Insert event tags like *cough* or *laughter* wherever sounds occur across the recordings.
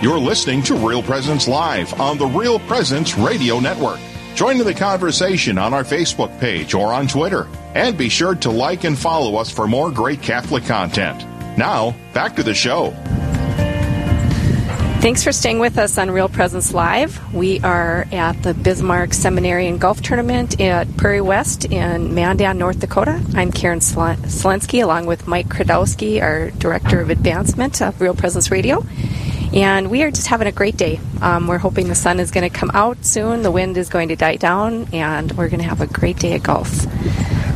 You're listening to Real Presence Live on the Real Presence Radio Network. Join in the conversation on our Facebook page or on Twitter. And be sure to like and follow us for more great Catholic content. Now, back to the show. Thanks for staying with us on Real Presence Live. We are at the Bismarck Seminary and Golf Tournament at Prairie West in Mandan, North Dakota. I'm Karen Slensky, along with Mike Kradowski, our Director of Advancement of Real Presence Radio. And we are just having a great day. Um, we're hoping the sun is going to come out soon, the wind is going to die down, and we're going to have a great day at golf.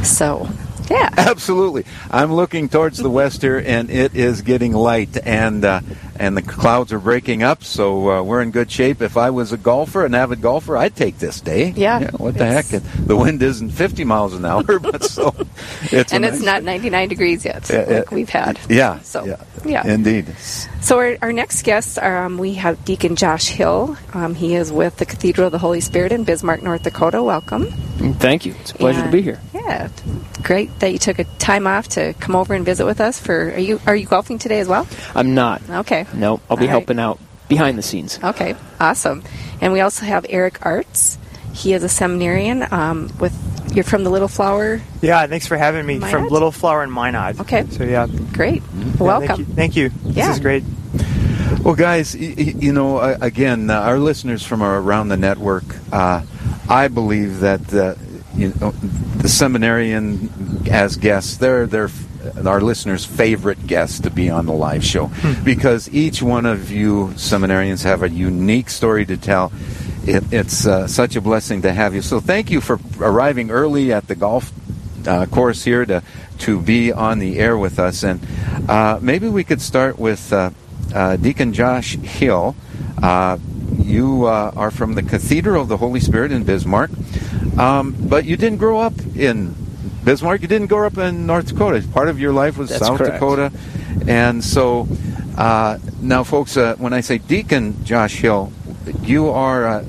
So yeah. *laughs* Absolutely. I'm looking towards the west here, and it is getting light, and uh, and the clouds are breaking up, so uh, we're in good shape. If I was a golfer, an avid golfer, I'd take this day. Yeah. yeah what the heck? The wind isn't 50 miles an hour, *laughs* but so it's and it's nice not 99 degrees yet, uh, like we've had. Yeah. So yeah, yeah. indeed. So our, our next guests are um, we have Deacon Josh Hill. Um, he is with the Cathedral of the Holy Spirit in Bismarck, North Dakota. Welcome. Thank you. It's a pleasure and, to be here. Yeah, great that you took a time off to come over and visit with us. For are you are you golfing today as well? I'm not. Okay. No, I'll be All helping right. out behind the scenes. Okay, awesome. And we also have Eric Arntz. He is a seminarian um, with. You're from the Little Flower. Yeah, thanks for having me Minot? from Little Flower and Minot. Okay. So yeah, great. Yeah, Welcome. Thank you. Thank you. Yeah. This is great. Well, guys, you know, again, uh, our listeners from around the network, uh, I believe that uh, you know, the seminarian as guests, they're they're our listeners' favorite guests to be on the live show hmm. because each one of you seminarians have a unique story to tell. It, it's uh, such a blessing to have you. So thank you for arriving early at the golf uh, course here to to be on the air with us. And uh, maybe we could start with uh, uh, Deacon Josh Hill. Uh, you are from the Cathedral of the Holy Spirit in Bismarck, um, but you didn't grow up in Bismarck. You didn't grow up in North Dakota. Part of your life was That's South correct. Dakota, and so uh, now, folks, uh, when I say Deacon Josh Hill, you are uh,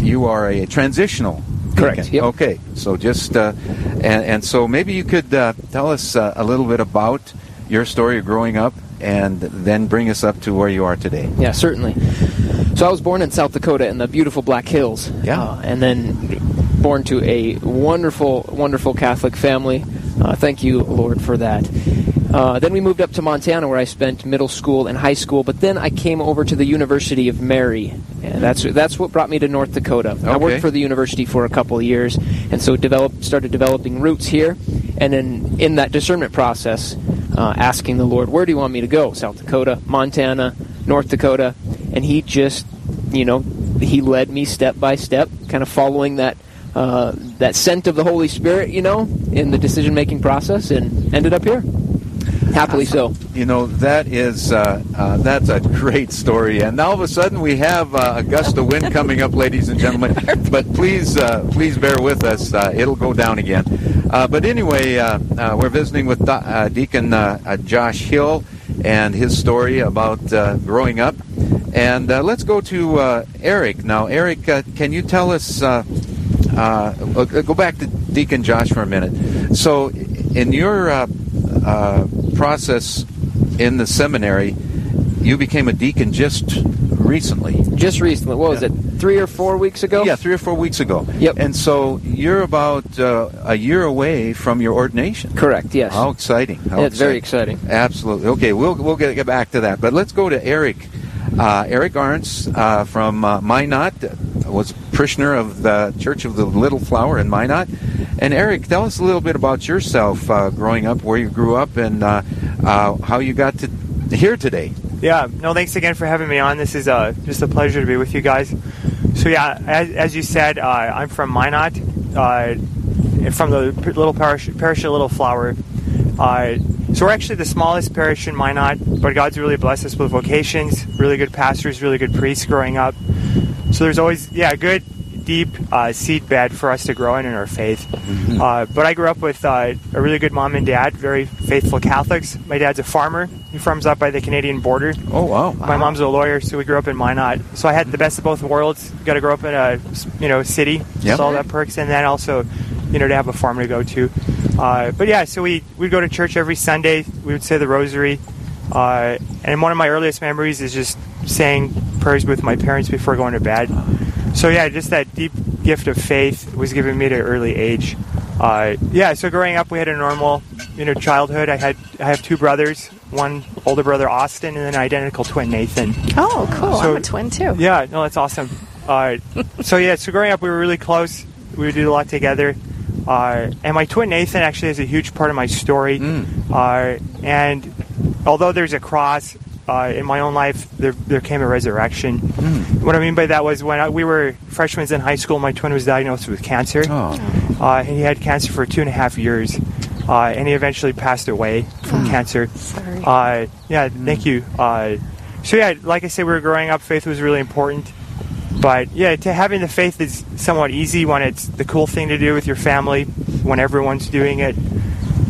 you are a transitional. Correct. Yep. Okay. So just uh, and, and so maybe you could uh, tell us uh, a little bit about your story of growing up, and then bring us up to where you are today. Yeah, certainly. So I was born in South Dakota in the beautiful Black Hills. Yeah. and then born to a wonderful, wonderful Catholic family. Uh, thank you, Lord, for that. Uh, then we moved up to Montana, where I spent middle school and high school. But then I came over to the University of Mary, and that's that's what brought me to North Dakota. Okay. I worked for the university for a couple of years, and so developed started developing roots here. And then in that discernment process, uh, asking the Lord, "Where do you want me to go? South Dakota, Montana, North Dakota?" And He just, you know, He led me step by step, kind of following that uh, that scent of the Holy Spirit, you know, in the decision making process, and ended up here. Happily so. You know that is uh, uh, that's a great story, and all of a sudden we have uh, a gust of wind coming up, ladies and gentlemen. *laughs* But please, uh, please bear with us; uh, it'll go down again. but anyway, we're visiting with Deacon Josh Hill and his story about growing up. And let's go to Eric now. Eric, can you tell us? Uh, go back to Deacon Josh for a minute. So, in your uh, uh, process in the seminary, you became a deacon just recently. Just recently. What was it? Three or four weeks ago? Yeah, three or four weeks ago. Yep. And so you're about uh, a year away from your ordination. Correct. Yes. How exciting! How yeah, it's very exciting. Absolutely. Okay, we'll we'll get, get back to that, but let's go to Eric. Uh, Eric Arntz uh, from uh, Minot was parishioner of the Church of the Little Flower in Minot. And Eric, tell us a little bit about yourself uh, growing up, where you grew up, and uh, uh, how you got to here today. Yeah, no, thanks again for having me on. This is uh, just a pleasure to be with you guys. So yeah, as, as you said, uh, I'm from Minot, uh, from the little parish, parish of Little Flower. so we're actually the smallest parish in Minot, but God's really blessed us with vocations, really good pastors, really good priests growing up. So there's always, yeah, a good, deep uh, seed bed for us to grow in in our faith. Mm-hmm. Uh, but I grew up with uh, a really good mom and dad, very faithful Catholics. My dad's a farmer. He farms up by the Canadian border. Oh wow! My wow. mom's a lawyer, so we grew up in Minot. So I had the best of both worlds. Got to grow up in a you know city, yep. all that perks, and then also you know to have a farm to go to. Uh, but yeah, so we we'd go to church every Sunday. We would say the Rosary. Uh, and one of my earliest memories is just saying prayers with my parents before going to bed. So yeah, just that deep gift of faith was given me at an early age. Uh, yeah, so growing up, we had a normal, you know, childhood. I had I have two brothers, one older brother Austin, and then an identical twin Nathan. Oh, cool! So- I'm a twin too. Yeah, no, that's awesome. Uh, *laughs* so yeah, so growing up, we were really close. We did a lot together. Uh, and my twin Nathan actually is a huge part of my story. Uh, and although there's a cross uh, in my own life, there, there came a resurrection. What I mean by that was when I, we were freshmen in high school, my twin was diagnosed with cancer. Oh. Uh, and he had cancer for two and a half years. Uh, and he eventually passed away from cancer. Sorry. Uh, yeah, thank you. Uh, so yeah, like I said, we were growing up. Faith was really important. But yeah, to having the faith is somewhat easy when it's the cool thing to do with your family, when everyone's doing it.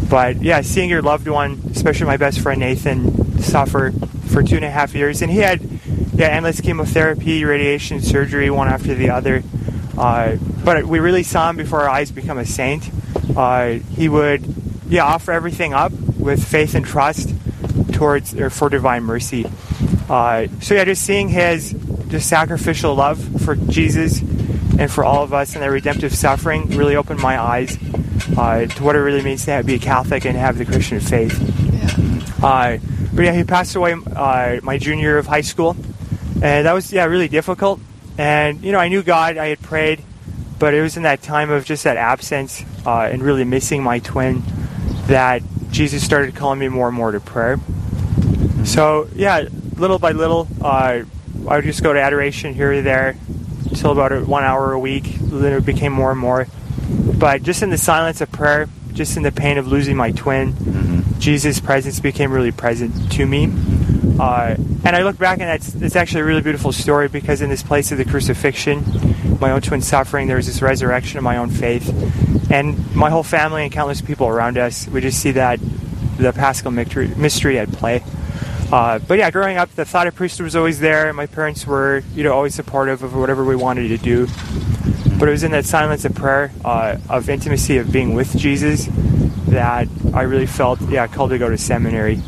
But yeah, seeing your loved one, especially my best friend Nathan, suffer for two and a half years, and he had yeah endless chemotherapy, radiation, surgery, one after the other. Uh, but we really saw him before our eyes become a saint. Uh, he would yeah offer everything up with faith and trust towards or for divine mercy. Uh, so yeah, just seeing his just sacrificial love for Jesus and for all of us and their redemptive suffering really opened my eyes uh, to what it really means to have, be a Catholic and have the Christian faith. Yeah. Uh, but yeah, he passed away uh, my junior year of high school, and that was yeah really difficult. And you know, I knew God, I had prayed, but it was in that time of just that absence uh, and really missing my twin that Jesus started calling me more and more to prayer. So yeah, little by little, uh, I would just go to adoration here or there until about one hour a week. Then it became more and more. But just in the silence of prayer, just in the pain of losing my twin, Jesus' presence became really present to me. Uh, and I look back and that's it's actually a really beautiful story because in this place of the crucifixion, my own twin suffering, there was this resurrection of my own faith, and my whole family and countless people around us. We just see that the Paschal mystery, at play. Uh, but yeah, growing up, the thought of priesthood was always there. And my parents were, you know, always supportive of whatever we wanted to do. But it was in that silence of prayer, uh, of intimacy, of being with Jesus, that I really felt, yeah, called to go to seminary.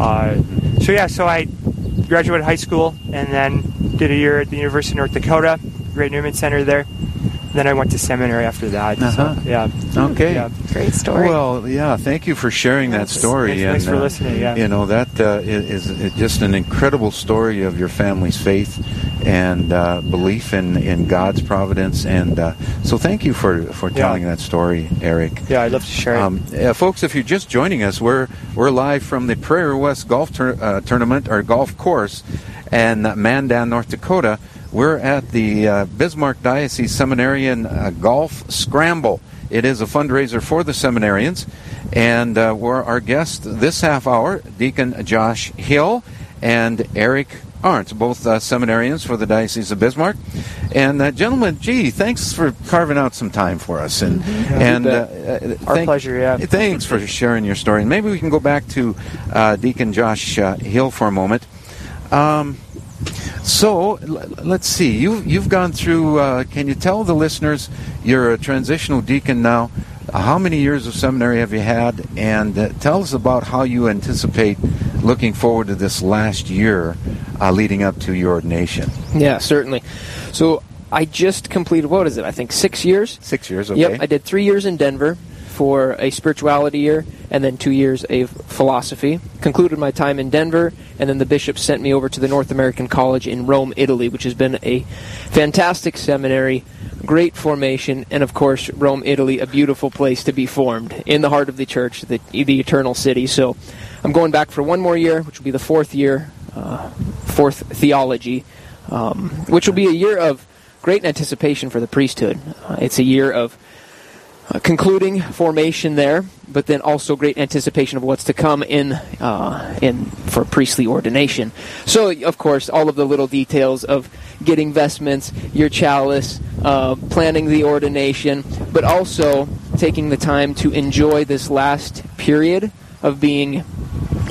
Uh, so yeah, so I graduated high school and then did a year at the University of North Dakota, Great Newman Center there. Then I went to seminary after that. Uh-huh. So, yeah. Okay. Yeah. Great story. Well, yeah. Thank you for sharing that story. Thanks- thanks for uh, listening, yeah. You know that uh, is, is just an incredible story of your family's faith and uh, belief in, in God's providence. And uh, so, thank you for for Yeah. telling that story, Eric. Yeah, I'd love to share it. Um, uh, folks, if you're just joining us, we're we're live from the Prairie West Golf Tour, uh, Tournament or golf course in Mandan, North Dakota. We're at the uh, Bismarck Diocese Seminarian uh, Golf Scramble. It is a fundraiser for the seminarians, and uh, we're our guest this half hour, Deacon Josh Hill and Eric Arntz, both uh, seminarians for the Diocese of Bismarck. And uh, gentlemen, gee, thanks for carving out some time for us. And and uh, uh, Our thank- pleasure, yeah. Thanks for sharing your story. And maybe we can go back to uh, Deacon Josh uh, Hill for a moment. Um, so l- let's see. You you've gone through. Uh, can you tell the listeners you're a transitional deacon now? Uh, how many years of seminary have you had? And uh, tell us about how you anticipate looking forward to this last year uh, leading up to your ordination. Yeah, certainly. So I just completed what is it? I think six years. Six years. Okay. Yep, I did three years in Denver for a spirituality year, and then two years of philosophy. Concluded my time in Denver, and then the bishop sent me over to the North American College in Rome, Italy, which has been a fantastic seminary, great formation, and of course, Rome, Italy, a beautiful place to be formed in the heart of the church, the, the eternal city. So I'm going back for one more year, which will be the fourth year, uh, fourth theology, um, which will be a year of great anticipation for the priesthood. Uh, it's a year of uh, concluding formation there, but then also great anticipation of what's to come in uh, in for priestly ordination. So, of course, all of the little details of getting vestments, your chalice, uh, planning the ordination, but also taking the time to enjoy this last period of being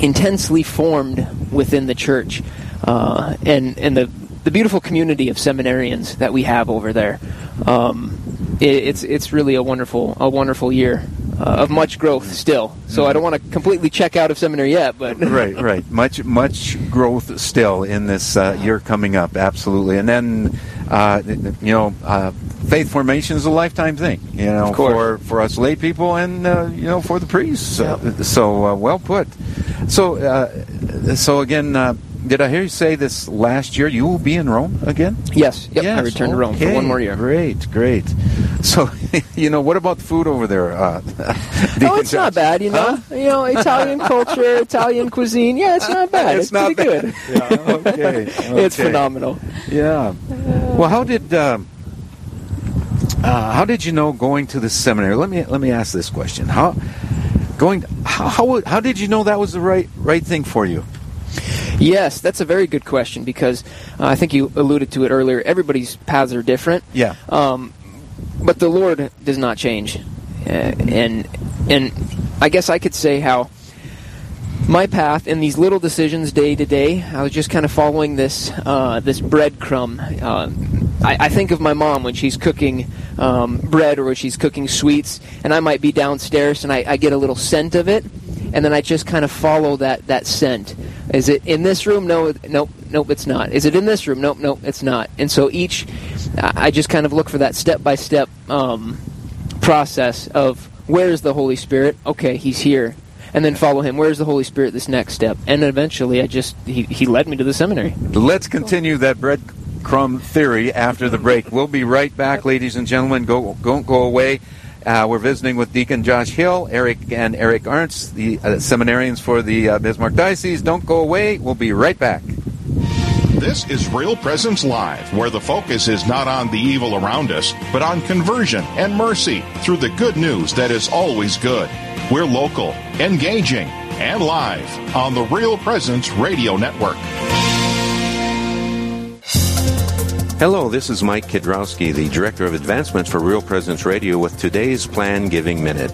intensely formed within the church uh, and and the the beautiful community of seminarians that we have over there. Um, it, it's it's really a wonderful a wonderful year uh, of much growth still. So I don't want to completely check out of seminary yet, but *laughs* right, right. Much, much growth still in this uh, year coming up. Absolutely, and then uh, you know, uh, faith formation is a lifetime thing. You know, for for us lay people and uh, you know for the priests. Yep. so uh, well put. So, uh, so again. did I hear you say this last year? You will be in Rome again? Yes. Yep. Yes, I returned okay. to Rome for one more year. Great, great. *laughs* So, *laughs* you know, what about food over there? Uh, *laughs* oh, it's not bad. You know, huh? you know, Italian culture, Italian cuisine. Yeah, it's not bad. It's, it's not pretty bad. good. Yeah, okay. okay. It's phenomenal. Yeah. Well, how did uh, uh, how did you know going to the seminary? Let me let me ask this question. How going? How how, how did you know that was the right right thing for you? Yes, that's a very good question because uh, I think you alluded to it earlier. Everybody's paths are different. Yeah. Um, but the Lord does not change, uh, and and I guess I could say how my path in these little decisions day to day, I was just kind of following this uh, this breadcrumb. Uh, I, I, think of my mom when she's cooking um, bread or when she's cooking sweets, and I might be downstairs and I, I get a little scent of it, and then I just kind of follow that that scent. Is it in this room? No, nope, nope, it's not. Is it in this room? Nope, nope, it's not. And so each, I just kind of look for that step by step process of where is the Holy Spirit? Okay, He's here. And then follow him. Where's the Holy Spirit? This next step, and eventually, I just he, he led me to the seminary. Let's continue that breadcrumb theory after the break. We'll be right back, ladies and gentlemen. Go don't go away. Uh, we're visiting with Deacon Josh Hill, Eric and Eric Arntz, the uh, seminarians for the uh, Bismarck Diocese. Don't go away. We'll be right back. This is Real Presence Live, where the focus is not on the evil around us, but on conversion and mercy through the good news that is always good. We're local, engaging, and live on the Real Presence Radio Network. Hello, this is Mike Kidrowski, the Director of Advancement for Real Presence Radio with today's Plan Giving Minute.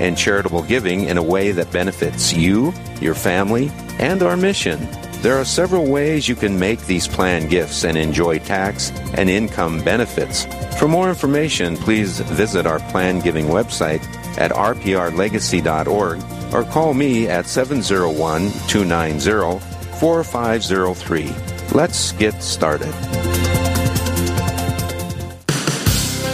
and charitable giving in a way that benefits you, your family, and our mission. There are several ways you can make these planned gifts and enjoy tax and income benefits. For more information, please visit our plan giving website at rprlegacy.org or call me at 701 290 4503. Let's get started.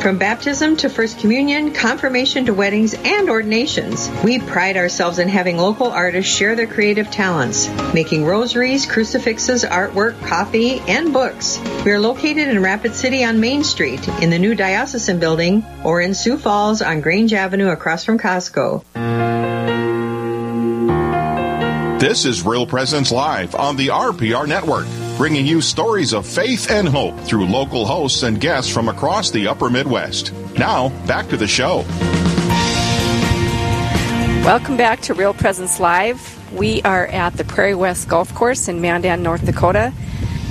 From baptism to First Communion, confirmation to weddings, and ordinations, we pride ourselves in having local artists share their creative talents, making rosaries, crucifixes, artwork, coffee, and books. We are located in Rapid City on Main Street, in the new Diocesan Building, or in Sioux Falls on Grange Avenue across from Costco. This is Real Presence Live on the RPR Network, bringing you stories of faith and hope through local hosts and guests from across the upper Midwest. Now, back to the show. Welcome back to Real Presence Live. We are at the Prairie West Golf Course in Mandan, North Dakota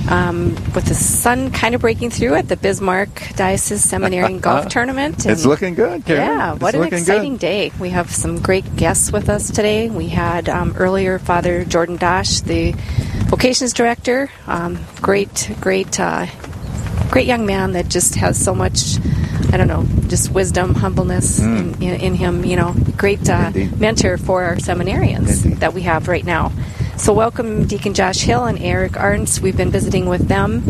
um, with the sun kind of breaking through at the Bismarck Diocese Seminary and Golf *laughs* Tournament. And it's looking good, Karen. Yeah, what an exciting good. day. We have some great guests with us today. We had um, earlier Father Jordan Dosch, the vocations director. Um, great, great, uh, great young man that just has so much. I don't know, just wisdom, humbleness mm. in, in, in, him. You know, great uh, mentor for our seminarians Indeed. that we have right now. So, welcome Deacon Josh Hill and Eric Arntz. We've been visiting with them.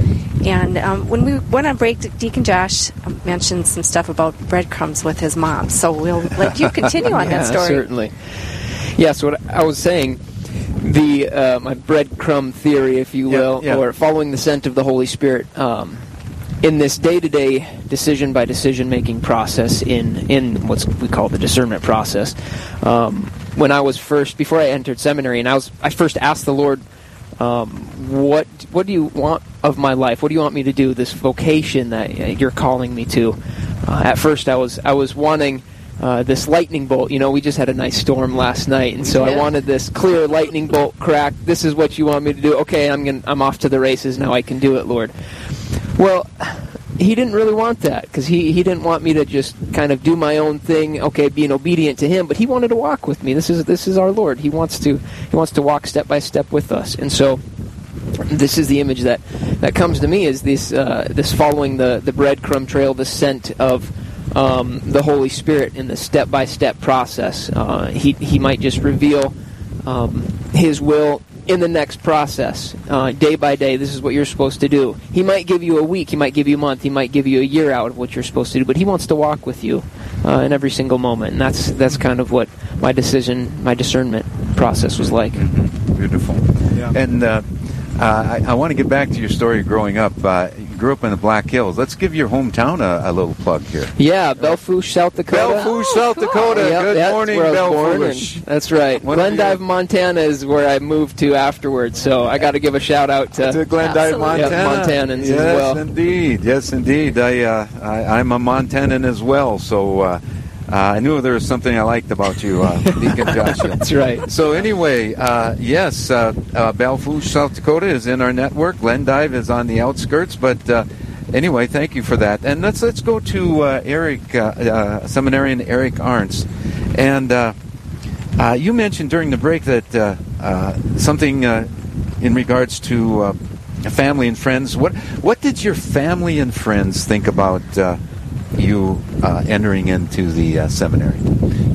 And um, when we went on break, Deacon Josh mentioned some stuff about breadcrumbs with his mom. So, we'll let you continue on *laughs* yeah, that story. Certainly. Yes, what I was saying, the uh, my breadcrumb theory, if you will, yeah. or following the scent of the Holy Spirit. Um, in this day-to-day decision by decision making process in in what's we call the discernment process um, when I was first before I entered seminary and I was I first asked the Lord um, what what do you want of my life what do you want me to do this vocation that uh, you're calling me to uh, at first I was I was wanting uh, this lightning bolt you know we just had a nice storm last night and so I wanted this clear lightning bolt crack this is what you want me to do okay I'm gonna, I'm off to the races now I can do it Lord well, he didn't really want that because he, he didn't want me to just kind of do my own thing. Okay, being obedient to him, but he wanted to walk with me. This is this is our Lord. He wants to he wants to walk step by step with us, and so this is the image that that comes to me is this uh, this following the the breadcrumb trail, the scent of. Um, the Holy Spirit in the step-by-step process. Uh, he he might just reveal um, His will in the next process, uh, day by day. This is what you're supposed to do. He might give you a week, he might give you a month, he might give you a year out of what you're supposed to do, but he wants to walk with you uh, in every single moment, and that's that's kind of what my decision, my discernment process was like. Beautiful. And uh, uh, I, I want to get back to your story of growing up. You grew up in the Black Hills. Let's give your hometown a, a little plug here. Yeah, Belle Fourche, South Dakota. Belle Fourche, South Dakota. Yep, Good morning, where I was born, Belle Fourche. that's right. One Glendive, your- Montana is where I moved to afterwards, so I got to give a shout out to, to Glendive, Absolutely. Montana. Yeah, Montanans as yes, well. indeed. Yes, indeed. I, uh, I I'm a Montanan as well, so uh, uh, I knew there was something I liked about you, uh, *laughs* Deacon Joshua. That's right. So anyway, uh, yes, uh, uh, Belle Fourche, South Dakota is in our network. Glendive is on the outskirts, but uh, anyway, thank you for that. And let's let's go to uh, Eric, uh, uh, seminarian Eric Arntz, and uh, uh, you mentioned during the break that uh, uh, something uh, in regards to uh, family and friends. What what did your family and friends think about uh, you uh, entering into the uh, seminary?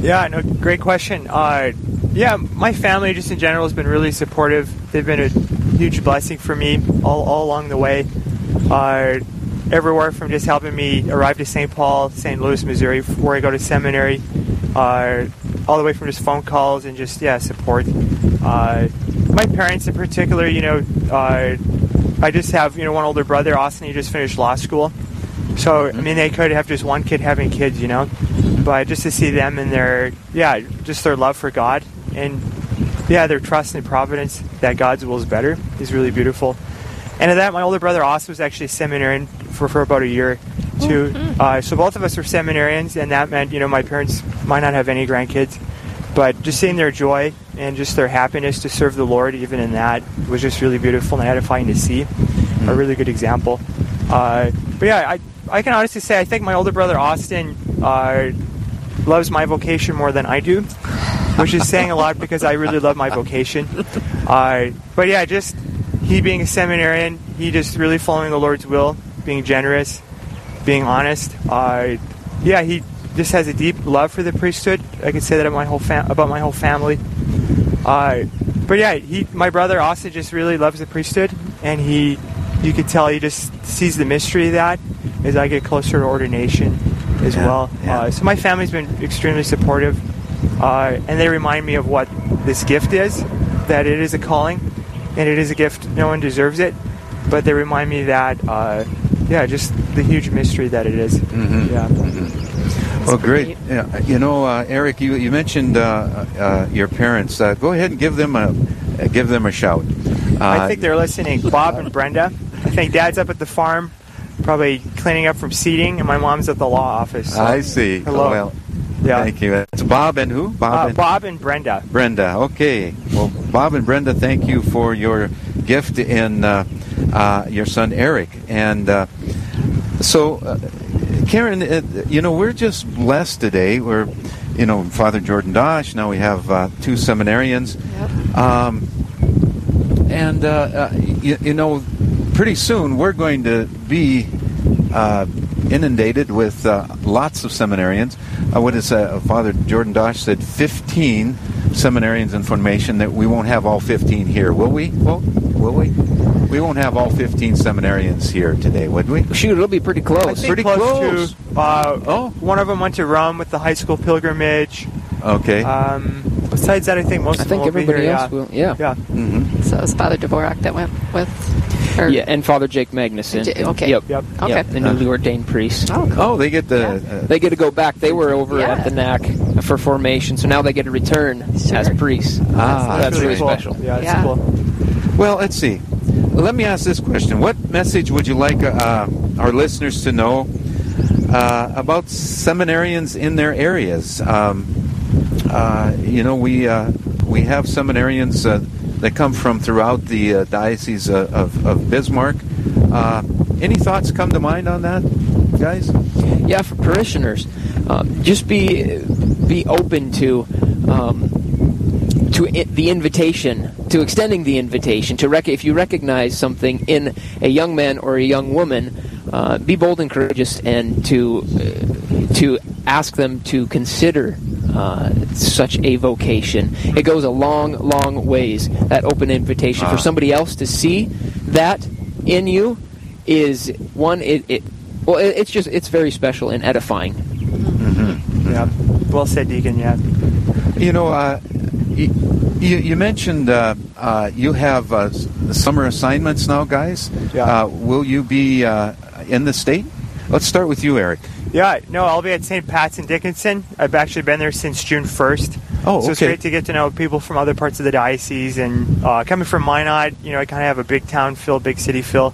Yeah, no, great question. Uh, yeah, my family just in general has been really supportive. They've been a huge blessing for me all, all along the way. Uh, everywhere from just helping me arrive to St. Paul, St. Louis, Missouri, where I go to seminary, uh, all the way from just phone calls and just yeah support. Uh, my parents in particular, you know, I just have you know one older brother, Austin. He just finished law school. So I mean, they could have just one kid having kids, you know, but just to see them and their yeah, just their love for God and yeah, their trust in providence that God's will is better is really beautiful. And of that, my older brother also was actually a seminarian for, for about a year, too. Uh, so both of us were seminarians, and that meant you know my parents might not have any grandkids, but just seeing their joy and just their happiness to serve the Lord, even in that, was just really beautiful and edifying to see. A really good example. Uh, but yeah, I I can honestly say I think my older brother Austin uh, loves my vocation more than I do, which is saying a lot because I really love my vocation. Uh, but yeah, just he being a seminarian, he just really following the Lord's will, being generous, being honest. Uh, yeah, he just has a deep love for the priesthood. I could say that about my whole fam- about my whole family. Uh, but yeah, he, my brother Austin just really loves the priesthood, and he, you could tell he just sees the mystery of that as I get closer to ordination as Yeah, well. yeah. Uh, so my family's been extremely supportive, uh, and they remind me of what this gift is, that it is a calling, and it is a gift. No one deserves it, but they remind me that, uh, yeah, just the huge mystery that it is. Mm-hmm. Yeah. Well, great. Yeah, you know, uh, Eric, you, you mentioned uh, uh, your parents. Uh, go ahead and give them a uh, give them a shout. Uh, I think they're listening. Bob and Brenda. I think Dad's up at the farm, probably cleaning up from seeding, and my mom's at the law office. so- I see. Hello. Well, yeah. thank you. It's Bob and who? Bob Uh, and Bob and Brenda. Brenda. Okay. Well, Bob and Brenda, thank you for your gift in uh, uh, your son Eric. And uh, so, uh, Karen, uh, you know, we're just blessed today. We're, you know, Father Jordan Dosch. Now we have uh, two seminarians. Yep. Um, and, uh, uh, you, you know, pretty soon we're going to be uh, inundated with uh, lots of seminarians. Uh, what is uh, Father Jordan Dosch said? 15 seminarians in formation. that we won't have all 15 here, will we? Will, will we? We won't have all 15 seminarians here today, would we? Shoot, it'll be pretty I close. think Pretty close, close. to. Uh, Oh. one of them went to Rome with the high school pilgrimage. Okay. Um, besides that, I think most I of them think will be everybody here, else yeah. will. Yeah. Yeah. hmm So it was Father Dvorak that went with. Or, Yeah, and Father Jake Magnuson. J- okay. Yep. Yep. Yep, Okay. the newly ordained priest. Oh, cool. Oh, they get the. Yeah. Uh, They get to go back. They were over Yeah. at the NAC for formation, so now they get to return Sure. as priests. Ah, that's really cool. special. Yeah, it's Yeah. cool. well, let's see. Let me ask this question: What message would you like uh, our listeners to know uh, about seminarians in their areas? Um, uh, you know, we uh, we have seminarians that come from throughout the uh, diocese of, of Bismarck. Uh, any thoughts come to mind on that, guys? Yeah, for parishioners, um, just be be open to um, to the invitation, to extending the invitation. To rec- if you recognize something in a young man or a young woman, uh, be bold and courageous, and to uh, to ask them to consider. Uh, such a vocation. It goes a long, long ways. That open invitation Ah. for somebody else to see that in you is one. It, it well, it, it's just it's very special and edifying. Yeah. Well said, Deacon. Yeah. You know, uh, y- you, you mentioned uh, uh, you have uh, summer assignments now, guys. Yeah. Uh, will you be uh, in the state? Let's start with you, Eric. Yeah, no, I'll be at St. Pat's in Dickinson. I've actually been there since June 1st. Oh, So it's great to get to know people from other parts of the diocese. And uh, coming from Minot, you know, I kind of have a big town feel, big city feel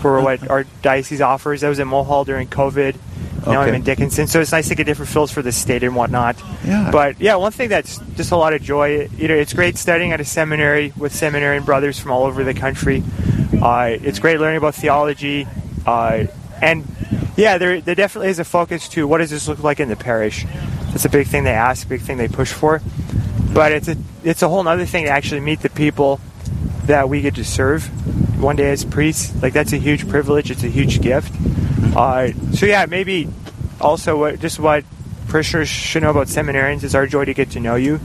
for what our diocese offers. I was in Mohall during COVID. Now I'm in Dickinson. So it's nice to get different feels for the state and whatnot. Yeah. But yeah, one thing that's just a lot of joy, you know, it's great studying at a seminary with seminarian brothers from all over the country. Uh, it's great learning about theology. Uh, and yeah, there, there definitely is a focus to what does this look like in the parish. That's a big thing they ask, big thing they push for. But it's a it's a whole other thing to actually meet the people that we get to serve one day as priests. Like that's a huge privilege. It's a huge gift. Uh, so yeah, maybe also what just what parishioners should know about seminarians is our joy to get to know you.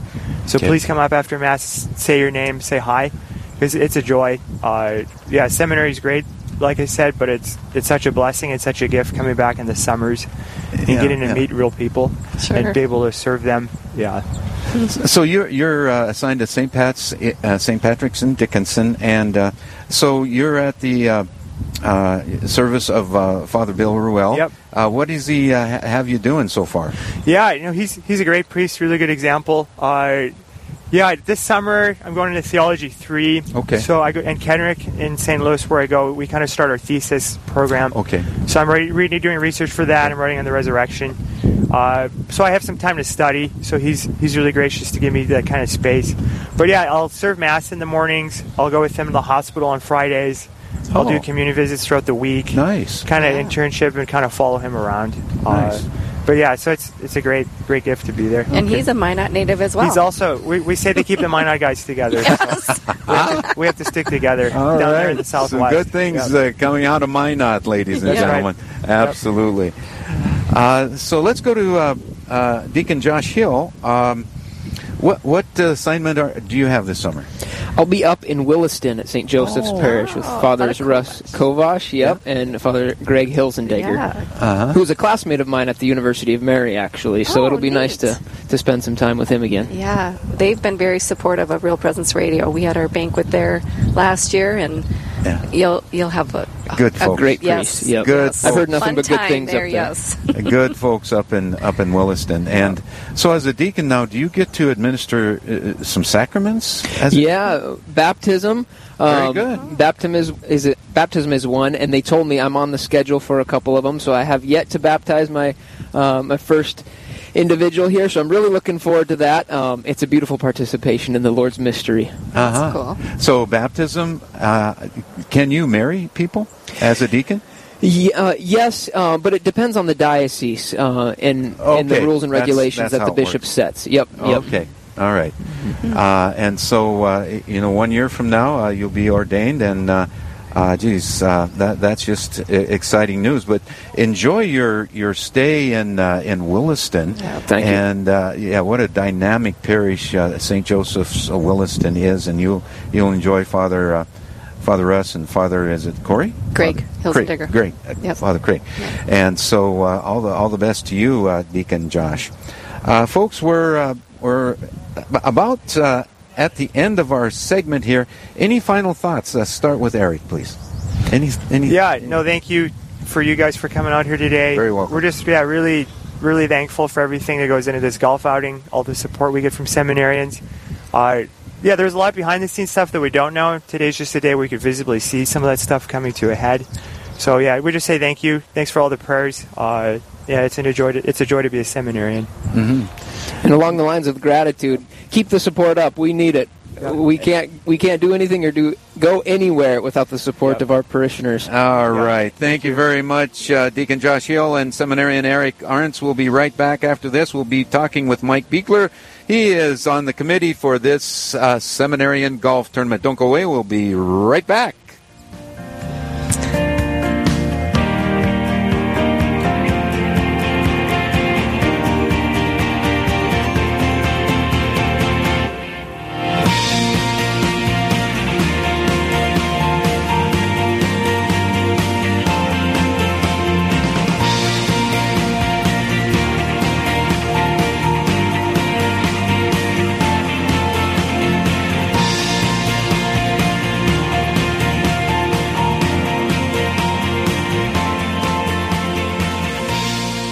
So Okay. please come up after mass, say your name, say hi, because it's a joy. Uh, yeah, seminary is great, like I said, but it's it's such a blessing. It's such a gift coming back in the summers and Yeah, getting to yeah. meet real people Sure. and be able to serve them. Yeah. So you're you're uh, assigned to St. Pat's, uh, St. Patrick's in Dickinson, and uh, so you're at the uh, uh, service of uh, Father Bill Ruel. Yep. Uh, what does he uh, have you doing so far? Yeah, you know he's he's a great priest, really good example. Uh, yeah, this summer I'm going into theology three. Okay. So I go and Kenrick in St. Louis, where I go, we kind of start our thesis program. Okay. So I'm re- reading, doing research for that. I'm writing on the resurrection. Uh, so I have some time to study. So he's he's really gracious to give me that kind of space. But yeah, I'll serve mass in the mornings. I'll go with him to the hospital on Fridays. Oh. I'll Oh. do community visits throughout the week. Nice. Kind of Yeah. internship and kind of follow him around. Nice. Uh, but yeah, so it's it's a great great gift to be there. And he's a Minot native as well. He's also we, we say to keep the Minot guys together. *laughs* so we, have to, we have to stick together All down there in the Southwest. Some good things Yeah. uh, coming out of Minot, ladies and That's right. gentlemen. Absolutely. Uh, so let's go to uh, uh, Deacon Josh Hill. Um, what what uh, assignment are, do you have this summer? I'll be up in Williston at St. Joseph's Oh. Parish with Fathers Father Russ Kovash, yep, and Father Greg Hilzendegger. Yeah. Uh-huh. Who's a classmate of mine at the University of Mary, actually. So Oh, it'll be nice to, to spend some time with him again. Yeah, they've been very supportive of Real Presence Radio. We had our banquet there last year, and Yeah. you'll you'll have a, Good a folks. Great yes, priest, yep. Good yes. I've heard nothing Fun but good time things up there. there. Yes, *laughs* good folks up in up in Williston. And so, as a deacon now, do you get to administer uh, some sacraments? As a- Yeah, baptism. Very um, good. Baptism is is it, baptism is one, and they told me I'm on the schedule for a couple of them. So I have yet to baptize my uh, my first individual here. So I'm really looking forward to that. Um, it's a beautiful participation in the Lord's mystery. Uh-huh. cool. So, baptism. Uh, can you marry people as a deacon? Ye- uh, yes, uh, but it depends on the diocese uh, and, and the rules and regulations that's that the bishop works. sets. Yep. Yep. Okay. All right. Uh, and so, uh, you know, one year from now, uh, you'll be ordained, and uh, geez, uh, that that's just exciting news. But enjoy your, your stay in uh, in Williston. Yeah, thank you. And uh, yeah, what a dynamic parish uh, St. Joseph's Williston is, and you'll you'll enjoy Father. Uh, Father Russ and Father is it Corey? Greg Hilsendigger. Great, yep. Father Craig. Yep. And so all the all the best to you, Deacon Josh. folks, we're we're about at the end of our segment here. Any final thoughts? Uh, start with Eric, please. Any, any? Yeah, no, thank you for you guys for coming out here today. Very welcome. We're just yeah really really thankful for everything that goes into this golf outing, all the support we get from seminarians. Uh, yeah, there's a lot behind the scenes stuff that we don't know. Today's just a day where we could visibly see some of that stuff coming to a head. So yeah, we just say thank you. Thanks for all the prayers. Uh, yeah, it's a joy. To, it's a joy to be a seminarian. Mm-hmm. And along the lines of gratitude, keep the support up. We need it. We can't we can't do anything or do go anywhere without the support yep. of our parishioners. All right, thank you very much, uh, Deacon Josh Hill and Seminarian Eric Arntz. We'll be right back after this. We'll be talking with Mike Beekler. He is on the committee for this uh, seminarian golf tournament. Don't go away. We'll be right back.